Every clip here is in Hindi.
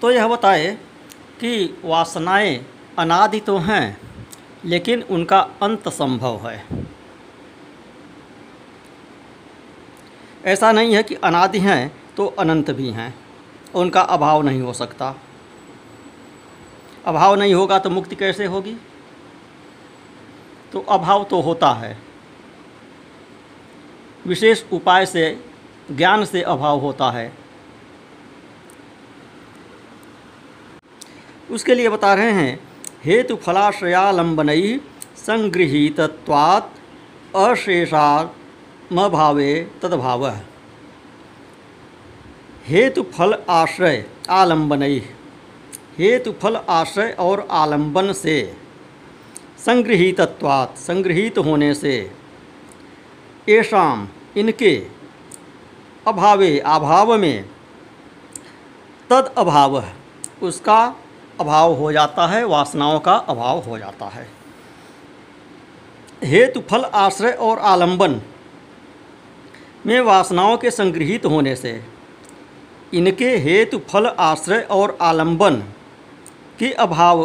तो यह बताए कि वासनाएँ अनादि तो हैं, लेकिन उनका अंत संभव है। ऐसा नहीं है कि अनादि हैं तो अनंत भी हैं। उनका अभाव नहीं हो सकता। अभाव नहीं होगा तो मुक्ति कैसे होगी? तो अभाव तो होता है। विशेष उपाय से, ज्ञान से अभाव होता है। उसके लिए बता रहे हैं, हेतु फलाश्रयालंबनई संगृहीतत्वात् अशेषात्मभावे तदभाव। हेतु फल आश्रय आलंबन। हेतु फल आश्रय और आलंबन से। संगृहीतत्वात् संगृहीत होने से। येषाम इनके अभावे अभाव में तद अभाव उसका अभाव हो जाता है, वासनाओं का अभाव हो जाता है। हेतु, फल, आश्रय और आलंबन में वासनाओं के संग्रहित होने से इनके हेतु, फल, आश्रय और आलंबन के अभाव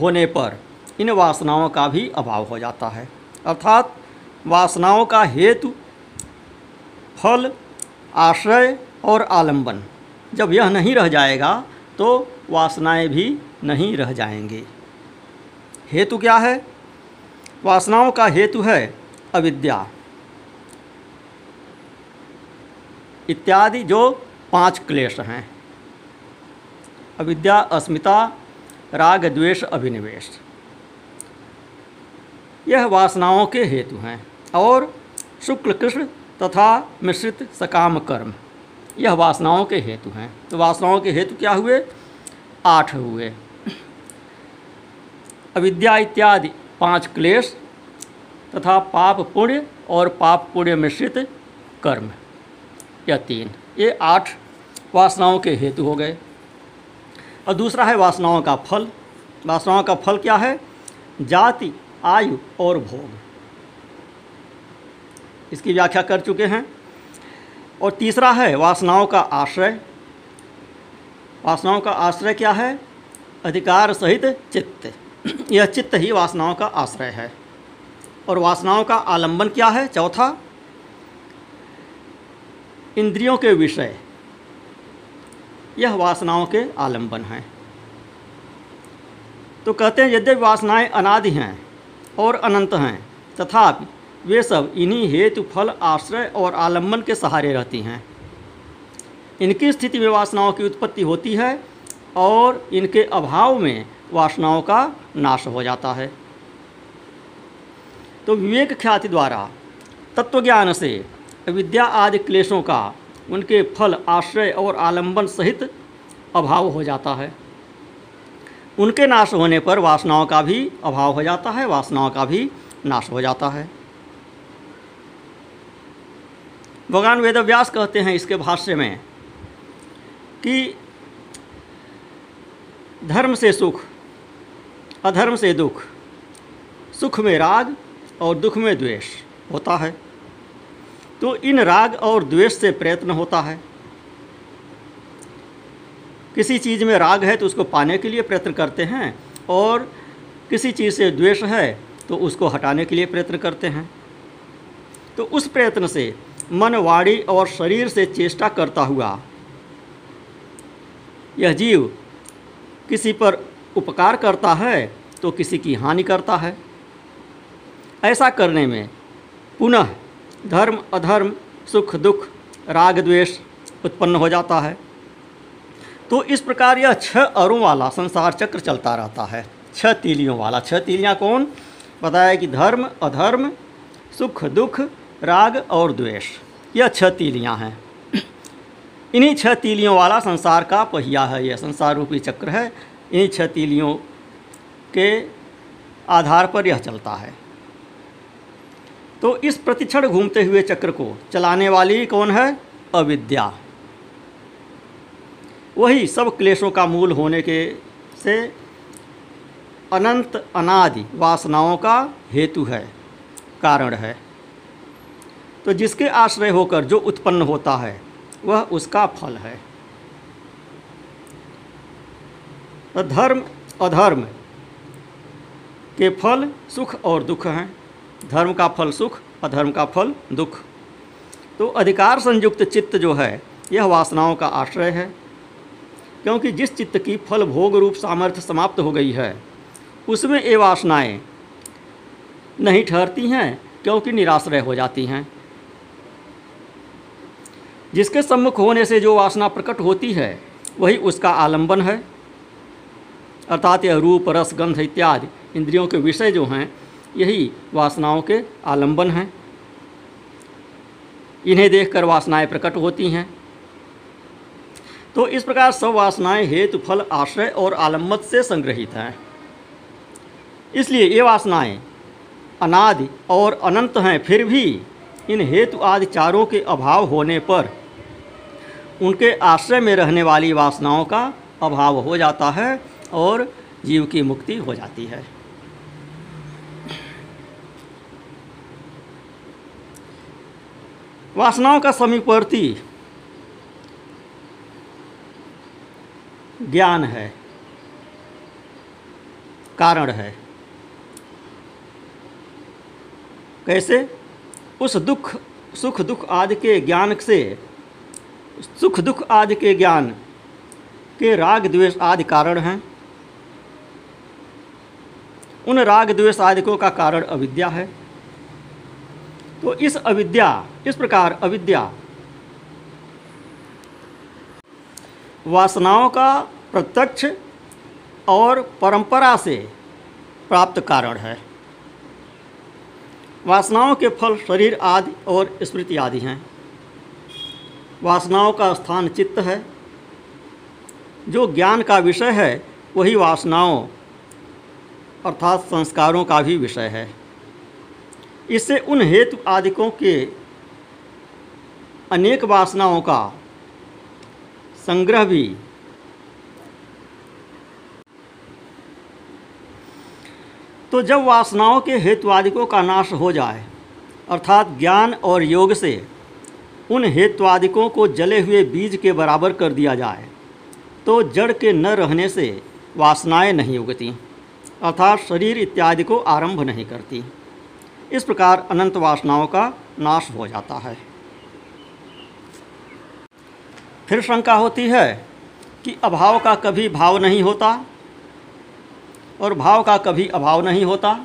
होने पर इन वासनाओं का भी अभाव हो जाता है। अर्थात वासनाओं का हेतु, फल, आश्रय और आलंबन। जब यह नहीं रह जाएगा तो वासनाएँ भी नहीं रह जाएँगी। हेतु क्या है? वासनाओं का हेतु है अविद्या। इत्यादि जो पाँच क्लेश हैं। अविद्या, अस्मिता, राग, द्वेष, अभिनिवेश। यह वासनाओं के हेतु हैं और शुक्ल, कृष्ण तथा मिश्रित सकाम कर्म। यह वासनाओं के हेतु हैं। तो वासनाओं के हेतु क्या हुए? आठ हुए। अविद्या इत्यादि पाँच क्लेश तथा पाप पुण्य और पाप पुण्य मिश्रित कर्म। या तीन। ये आठ वासनाओं के हेतु हो गए। और दूसरा है वासनाओं का फल। वासनाओं का फल क्या है? जाति, आयु और भोग। इसकी व्याख्या कर चुके हैं। और तीसरा है वासनाओं का आश्रय। वासनाओं का आश्रय क्या है? अधिकार सहित चित्त। यह चित्त ही वासनाओं का आश्रय है। और वासनाओं का आलंबन क्या है? चौथा, इंद्रियों के विषय। यह वासनाओं के आलंबन हैं। तो कहते हैं, यद्यपि वासनाएँ अनादि हैं और अनंत हैं, तथापि वे सब इन्हीं हेतु फल, आश्रय और आलंबन के सहारे रहती हैं। इनकी स्थिति में वासनाओं की उत्पत्ति होती है और इनके अभाव में वासनाओं का नाश हो जाता है। तो विवेक ख्याति द्वारा तत्वज्ञान से विद्या आदि क्लेशों का उनके फल, आश्रय और आलंबन सहित अभाव हो जाता है। उनके नाश होने पर वासनाओं का भी अभाव हो जाता है, वासनाओं का भी नाश हो जाता है। भगवान वेदव्यास कहते हैं इसके भाष्य में कि धर्म से सुख, अधर्म से दुख, सुख में राग और दुख में द्वेष होता है। तो इन राग और द्वेष से प्रयत्न होता है। किसी चीज़ में राग है तो उसको पाने के लिए प्रयत्न करते हैं और किसी चीज़ से द्वेष है तो उसको हटाने के लिए प्रयत्न करते हैं। तो उस प्रयत्न से मन, वाणी और शरीर से चेष्टा करता हुआ यह जीव किसी पर उपकार करता है तो किसी की हानि करता है। ऐसा करने में पुनः धर्म, अधर्म, सुख, दुख, राग, द्वेष उत्पन्न हो जाता है। तो इस प्रकार यह छह अरों वाला संसार चक्र चलता रहता है। छह तीलियों वाला। छह तीलियाँ कौन? बताया कि धर्म, अधर्म, सुख, दुख, राग और द्वेष। यह छह तीलियाँ हैं। इन्हीं छह तीलियों वाला संसार का पहिया है, यह संसार रूपी चक्र है। इन्हीं छह तीलियों के आधार पर यह चलता है। तो इस प्रतिक्षण घूमते हुए चक्र को चलाने वाली कौन है? अविद्या। वही सब क्लेशों का मूल होने के से अनंत अनादि वासनाओं का हेतु है, कारण है। तो जिसके आश्रय होकर जो उत्पन्न होता है वह उसका फल है। धर्म अधर्म के फल सुख और दुख हैं। धर्म का फल सुख, अधर्म का फल दुख। तो अधिकार संयुक्त चित्त जो है, यह वासनाओं का आश्रय है। क्योंकि जिस चित्त की फल भोग रूप सामर्थ्य समाप्त हो गई है, उसमें ये वासनाएँ नहीं ठहरती हैं, क्योंकि निराश्रय हो जाती हैं। जिसके सम्मुख होने से जो वासना प्रकट होती है, वही उसका आलंबन है। अर्थात यह रूप, रस, गंध इत्यादि इंद्रियों के विषय जो हैं, यही वासनाओं के आलंबन हैं। इन्हें देखकर वासनाएँ प्रकट होती हैं। तो इस प्रकार सब वासनाएँ हेतु, फल, आश्रय और आलम्बत से संग्रहित हैं। इसलिए ये वासनाएँ अनादि और अनंत हैं, फिर भी इन हेतु आदि चारों के अभाव होने पर उनके आश्रय में रहने वाली वासनाओं का अभाव हो जाता है और जीव की मुक्ति हो जाती है। वासनाओं का समीपवर्ती ज्ञान है, कारण है। कैसे? उस दुख, सुख दुख आदि के ज्ञान से सुख दुख आदि के ज्ञान के राग द्वेष आदि कारण हैं। उन राग द्वेष आदिकों का कारण अविद्या है। तो इस अविद्या, इस प्रकार अविद्या वासनाओं का प्रत्यक्ष और परंपरा से प्राप्त कारण है। वासनाओं के फल शरीर आदि और स्मृति आदि हैं। वासनाओं का स्थान चित्त है। जो ज्ञान का विषय है, वही वासनाओं अर्थात संस्कारों का भी विषय है। इससे उन हेतु आदिकों के अनेक वासनाओं का संग्रह भी तो जब वासनाओं के हेतु आदिकों का नाश हो जाए, अर्थात ज्ञान और योग से उन हेत्वादिकों को जले हुए बीज के बराबर कर दिया जाए तो जड़ के न रहने से वासनाएँ नहीं उगती, अर्थात शरीर इत्यादि को आरंभ नहीं करती। इस प्रकार अनंत वासनाओं का नाश हो जाता है। फिर शंका होती है कि अभाव का कभी भाव नहीं होता और भाव का कभी अभाव नहीं होता,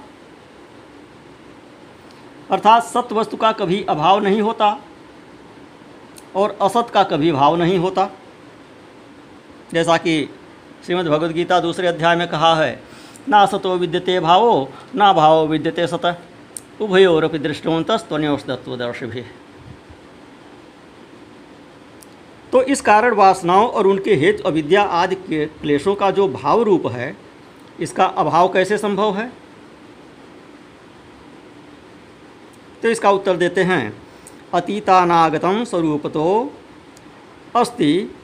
अर्थात सत्य वस्तु का कभी अभाव नहीं होता। और असत का कभी भाव नहीं होता। जैसा कि श्रीमद् भगवद गीता दूसरे अध्याय में कहा है, ना सतो विद्यते भावो, ना भावो विद्यते सत। उभयोरपि दृष्टवंतस्तन्योस्तत्वदर्शी भी तो इस कारण वासनाओं और उनके हेतु अविद्या आदि के क्लेशों का जो भाव रूप है, इसका अभाव कैसे संभव है? तो इसका उत्तर देते हैं अतीतानागतम स्वरूप तो अस्ति।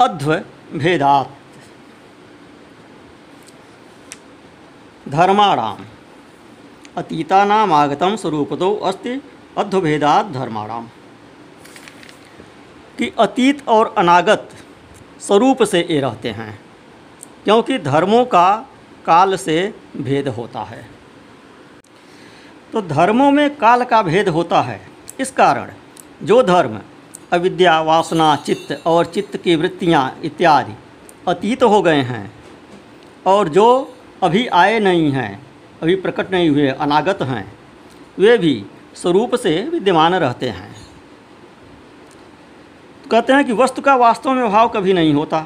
अध्व भेदात धर्माणाम। अतीतानाम स्वरूप तो अस्ति। अध्वभेदात धर्माणाम। कि अतीत और अनागत स्वरूप से ये रहते हैं, क्योंकि धर्मों का काल से भेद होता है। तो धर्मों में काल का भेद होता है। इस कारण जो धर्म, अविद्या, वासना, चित्त और चित्त की वृत्तियाँ इत्यादि अतीत हो गए हैं और जो अभी आए नहीं हैं, अभी प्रकट नहीं हुए, अनागत हैं, वे भी स्वरूप से विद्यमान रहते हैं। तो कहते हैं कि वस्तु का वास्तव में भाव कभी नहीं होता।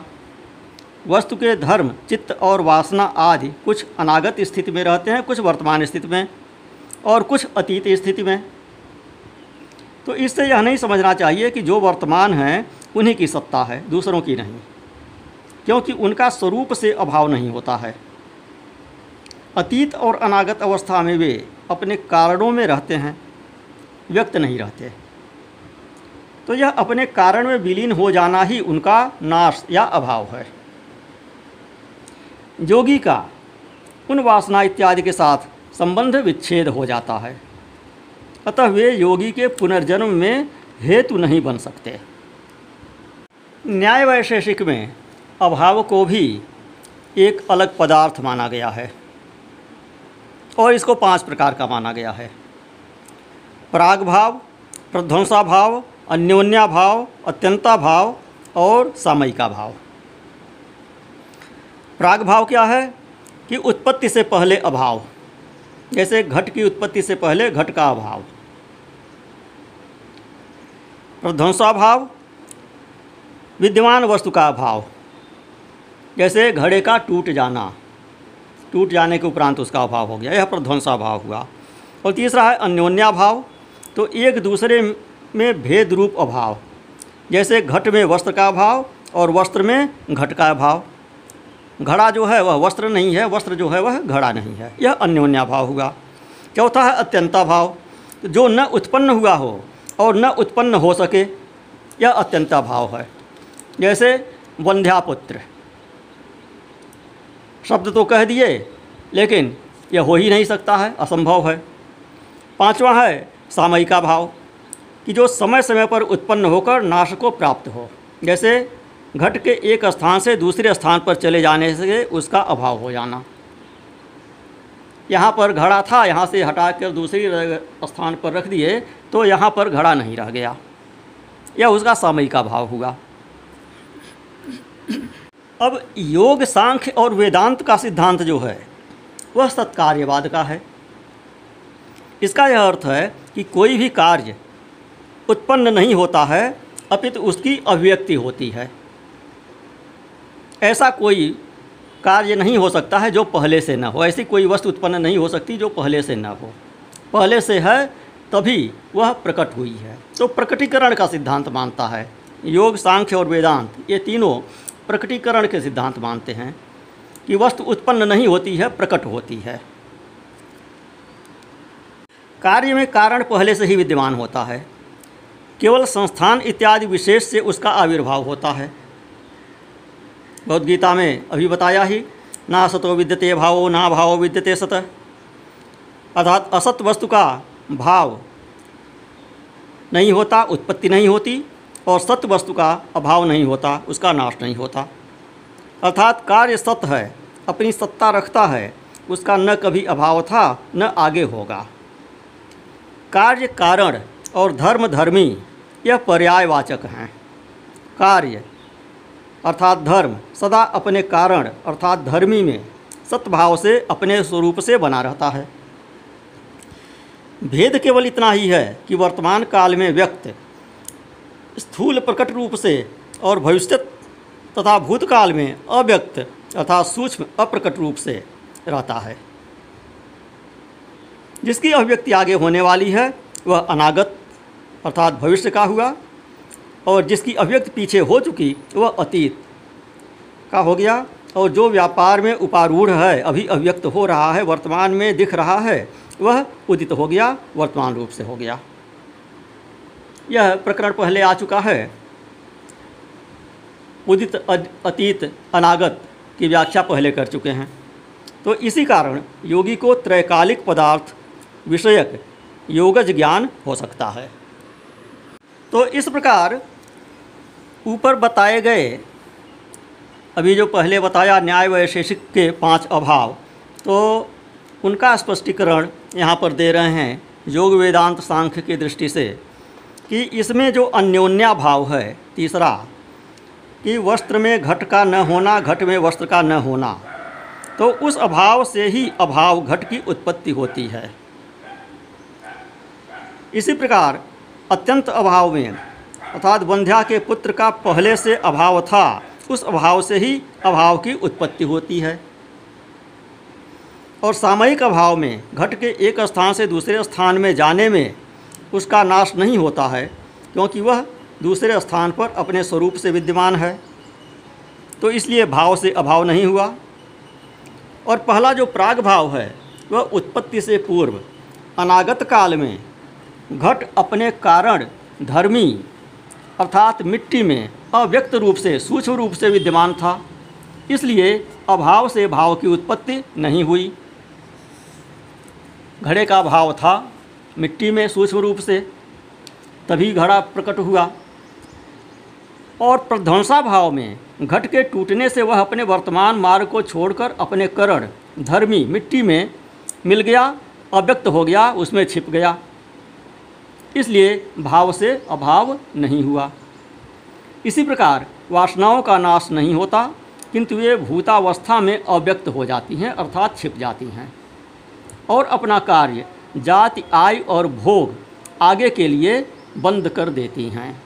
वस्तु के धर्म, चित्त और वासना आदि कुछ अनागत स्थिति में रहते हैं, कुछ वर्तमान स्थिति में और कुछ अतीत स्थिति में। तो इससे यह नहीं समझना चाहिए कि जो वर्तमान हैं, उन्हीं की सत्ता है, दूसरों की नहीं। क्योंकि उनका स्वरूप से अभाव नहीं होता है। अतीत और अनागत अवस्था में वे अपने कारणों में रहते हैं, व्यक्त नहीं रहते। तो यह अपने कारण में विलीन हो जाना ही उनका नाश या अभाव है। योगी का उन वासना इत्यादि के साथ संबंध विच्छेद हो जाता है। अतः वे योगी के पुनर्जन्म में हेतु नहीं बन सकते। न्याय वैशेषिक में अभाव को भी एक अलग पदार्थ माना गया है और इसको पाँच प्रकार का माना गया है। प्राग भाव प्रध्वंसा भाव अन्योन्या भाव अत्यंता भाव और सामयिका भाव प्राग भाव क्या है कि उत्पत्ति से पहले अभाव। जैसे घट की उत्पत्ति से पहले घट का अभाव। प्रध्वंसाभाव, विद्यमान वस्तु का अभाव, जैसे घड़े का टूट जाना, टूट जाने के उपरांत उसका अभाव हो गया, यह प्रध्वंसाभाव हुआ। और तीसरा है अन्योन्याभाव तो एक दूसरे में भेद रूप अभाव, जैसे घट में वस्त्र का अभाव और वस्त्र में घट का अभाव। घड़ा जो है वह वस्त्र नहीं है, वस्त्र जो है वह घड़ा नहीं है। यह अन्योन्याभाव हुआ। चौथा है अत्यंताभाव जो न उत्पन्न हुआ हो और न उत्पन्न हो सके, यह अत्यंता भाव है। जैसे वंध्यापुत्र। शब्द तो कह दिए, लेकिन यह हो ही नहीं सकता है, असंभव है। पांचवा है सामयिका भाव, कि जो समय समय पर उत्पन्न होकर नाश को प्राप्त हो। जैसे घट के एक स्थान से दूसरे स्थान पर चले जाने से उसका अभाव हो जाना। यहाँ पर घड़ा था, यहाँ से हटा कर दूसरी स्थान पर रख दिए तो यहाँ पर घड़ा नहीं रह गया। यह उसका सामयिका भाव हुआ। अब योग, सांख्य और वेदांत का सिद्धांत जो है, वह सत्कार्यवाद का है। इसका यह अर्थ है कि कोई भी कार्य उत्पन्न नहीं होता है, अपितु उसकी अभिव्यक्ति होती है। ऐसा कोई कार्य नहीं हो सकता है जो पहले से न हो। ऐसी कोई वस्तु उत्पन्न नहीं हो सकती जो पहले से न हो। पहले से है, तभी वह प्रकट हुई है। तो प्रकटीकरण का सिद्धांत मानता है। योग, सांख्य और वेदांत, ये तीनों प्रकटीकरण के सिद्धांत मानते हैं कि वस्तु उत्पन्न नहीं होती है, प्रकट होती है। कार्य में कारण पहले से ही विद्यमान होता है। केवल संस्थान इत्यादि विशेष से उसका आविर्भाव होता है। भगवदगीता में अभी बताया ही, ना सतो विद्यते भावो, ना भावो विद्यते सत। अर्थात असत वस्तु का भाव नहीं होता, उत्पत्ति नहीं होती, और सत्य वस्तु का अभाव नहीं होता, उसका नाश नहीं होता। अर्थात कार्य सत्य है, अपनी सत्ता रखता है, उसका न कभी अभाव था, न आगे होगा। कार्य कारण और धर्म धर्मी, यह पर्यायवाचक हैं। कार्य अर्थात धर्म, सदा अपने कारण, अर्थात धर्मी में सत्भाव से, अपने स्वरूप से बना रहता है। भेद केवल इतना ही है कि वर्तमान काल में व्यक्त, स्थूल प्रकट रूप से और भविष्य तथा भूतकाल में अव्यक्त, अर्थात सूक्ष्म, अप्रकट रूप से रहता है। जिसकी अभिव्यक्ति आगे होने वाली है, वह अनागत, अर्थात भविष्य का हुआ और जिसकी अभिव्यक्ति पीछे हो चुकी, वह अतीत। का हो गया, और जो व्यापार में उपारूढ़ है, अभी अभिव्यक्त हो रहा है, वर्तमान में दिख रहा है, वह उदित हो गया, वर्तमान रूप से हो गया। यह प्रकरण पहले आ चुका है। उदित अतीत, अनागत की व्याख्या पहले कर चुके हैं। तो इसी कारण योगी को त्रैकालिक पदार्थ विषयक योगज ज्ञान हो सकता है। तो इस प्रकार ऊपर बताए गए, अभी जो पहले बताया न्याय वैशेषिक के पाँच अभाव तो उनका स्पष्टीकरण यहाँ पर दे रहे हैं योग वेदांत सांख्य की दृष्टि से, कि इसमें जो अन्योन्या भाव है, तीसरा, कि वस्त्र में घट का न होना, घट में वस्त्र का न होना तो उस अभाव से ही अभाव घट की उत्पत्ति होती है। इसी प्रकार अत्यंत अभाव में अर्थात बंध्या के पुत्र का पहले से अभाव था, उस अभाव से ही अभाव की उत्पत्ति होती है। और सामयिक अभाव में, घट के एक स्थान से दूसरे स्थान में जाने में उसका नाश नहीं होता है, क्योंकि वह दूसरे स्थान पर अपने स्वरूप से विद्यमान है। तो इसलिए भाव से अभाव नहीं हुआ। और पहला जो प्राग भाव है, वह उत्पत्ति से पूर्व, अनागत काल में, घट अपने कारण, धर्मी अर्थात मिट्टी में अव्यक्त रूप से, सूक्ष्म रूप से विद्यमान था। इसलिए अभाव से भाव की उत्पत्ति नहीं हुई। घड़े का भाव था मिट्टी में सूक्ष्म रूप से, तभी घड़ा प्रकट हुआ। और प्रध्वंसा भाव में घट के टूटने से वह अपने वर्तमान मार्ग को छोड़कर अपने करण, धर्मी मिट्टी में मिल गया, अव्यक्त हो गया, उसमें छिप गया। इसलिए भाव से अभाव नहीं हुआ। इसी प्रकार वासनाओं का नाश नहीं होता, किंतु वे भूतावस्था में अव्यक्त हो जाती हैं, अर्थात छिप जाती हैं। और अपना कार्य जाति, आय और भोग आगे के लिए बंद कर देती हैं।